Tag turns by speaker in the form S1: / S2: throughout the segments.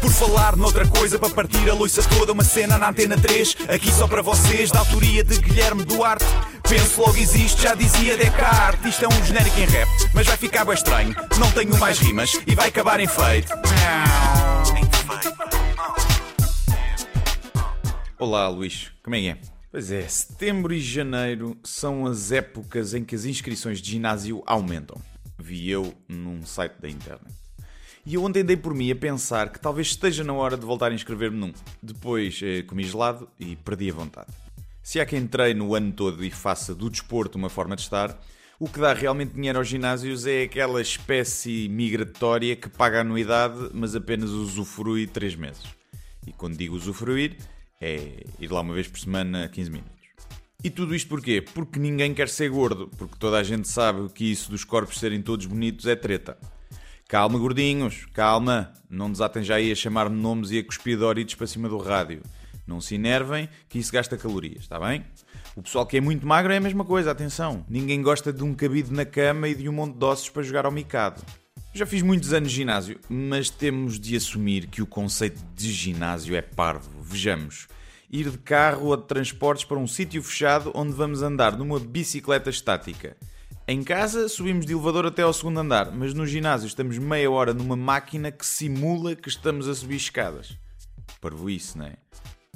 S1: Por falar noutra coisa, para partir a loiça toda, uma cena na antena 3, aqui só para vocês, da autoria de Guilherme Duarte. Penso logo existe, já dizia Descartes. Isto é um genérico em rap, mas vai ficar bem estranho. Não tenho mais rimas e vai acabar em feito.
S2: Olá, Luís, como é que é? Pois é, setembro e janeiro são as épocas em que as inscrições de ginásio aumentam. Vi eu num site da internet. E eu ontem dei por mim a pensar que talvez esteja na hora de voltar a inscrever-me num. Depois eh, comi gelado e perdi a vontade. Se há quem treine o ano todo e faça do desporto uma forma de estar, o que dá realmente dinheiro aos ginásios é aquela espécie migratória que paga anuidade, mas apenas usufrui 3 meses. E quando digo usufruir, é ir lá uma vez por semana 15 minutos. E tudo isto porquê? Porque ninguém quer ser gordo, porque toda a gente sabe que isso dos corpos serem todos bonitos é treta. Calma, gordinhos, calma, não desatem já aí a chamar-me nomes e a cuspir Doritos para cima do rádio. Não se enervem, que isso gasta calorias, está bem? O pessoal que é muito magro é a mesma coisa, atenção. Ninguém gosta de um cabido na cama e de um monte de ossos para jogar ao micado. Já fiz muitos anos de ginásio, mas temos de assumir que o conceito de ginásio é parvo. Vejamos. Ir de carro ou de transportes para um sítio fechado onde vamos andar numa bicicleta estática. Em casa subimos de elevador até ao segundo andar, mas no ginásio estamos meia hora numa máquina que simula que estamos a subir escadas. Parvoíce, não é?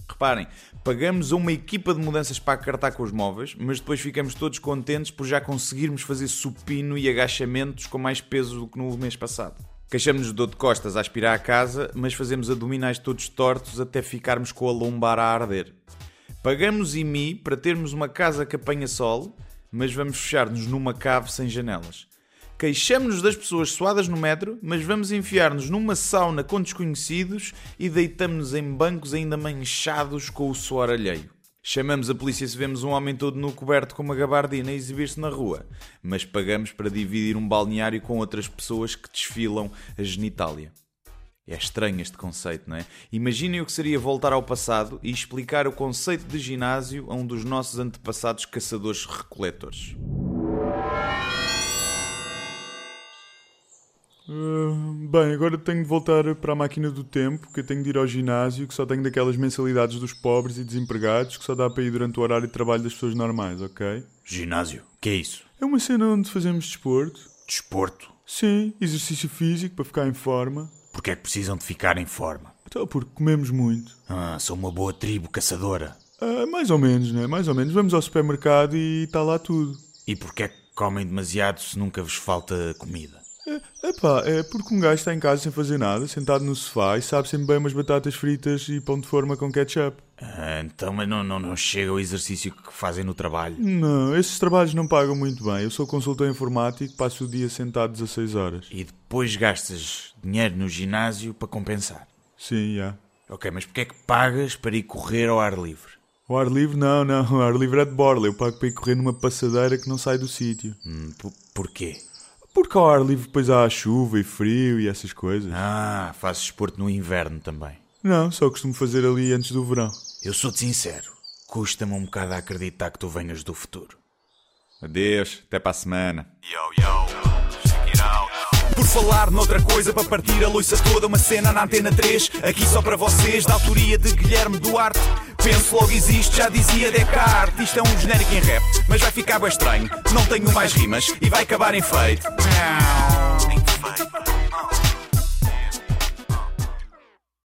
S2: Reparem, pagamos a uma equipa de mudanças para acartar com os móveis, mas depois ficamos todos contentes por já conseguirmos fazer supino e agachamentos com mais peso do que no mês passado. Queixamos-nos de dor de costas a aspirar a casa, mas fazemos abdominais todos tortos até ficarmos com a lombar a arder. Pagamos IMI para termos uma casa que apanha sol, mas vamos fechar-nos numa cave sem janelas. Queixamos-nos das pessoas suadas no metro, mas vamos enfiar-nos numa sauna com desconhecidos e deitamos-nos em bancos ainda manchados com o suor alheio. Chamamos a polícia se vemos um homem todo nu coberto com uma gabardina a exibir-se na rua, mas pagamos para dividir um balneário com outras pessoas que desfilam a genitália. É estranho este conceito, não é? Imaginem o que seria voltar ao passado e explicar o conceito de ginásio a um dos nossos antepassados caçadores-recoletores.
S3: Ah, bem, agora tenho de voltar para a máquina do tempo, que eu tenho de ir ao ginásio, que só tenho daquelas mensalidades dos pobres e desempregados, que só dá para ir durante o horário de trabalho das pessoas normais, ok?
S1: Ginásio, que é isso?
S3: É uma cena onde fazemos desporto.
S1: Desporto.
S3: Sim, exercício físico para ficar em forma.
S1: Porque é que precisam de ficar em forma?
S3: Então, porque comemos muito.
S1: Ah, sou uma boa tribo caçadora.
S3: Ah, mais ou menos, né? Mais ou menos. Vamos ao supermercado e está lá tudo.
S1: E porque é que comem demasiado se nunca vos falta comida?
S3: É, epá, é porque um gajo está em casa sem fazer nada, sentado no sofá e sabe sempre bem umas batatas fritas e pão de forma com ketchup.
S1: Ah, então, mas não, não, não chega ao exercício que fazem no trabalho?
S3: Não, esses trabalhos não pagam muito bem. Eu sou consultor informático, passo o dia sentado 16 horas.
S1: E depois gastas dinheiro no ginásio para compensar?
S3: Sim, já.
S1: Ok, mas porquê é que pagas para ir correr ao ar livre?
S3: O ar livre, não, não. O ar livre é de borla. Eu pago para ir correr numa passadeira que não sai do sítio.
S1: Hum, por- porquê?
S3: Porque ao ar livre depois há chuva e frio e essas coisas.
S1: Ah, fazes desporto no inverno também.
S3: Não, só costumo fazer ali antes do verão.
S1: Eu sou-te sincero, custa-me um bocado a acreditar que tu venhas do futuro.
S2: Adeus, até para a semana.
S1: Por falar noutra coisa, para partir a loiça toda, uma cena na antena 3, aqui só para vocês, da autoria de Guilherme Duarte. Penso logo existe, já dizia Descartes. Isto é um genérico em rap, mas vai ficar bem estranho. Não tenho mais rimas e vai acabar em feito.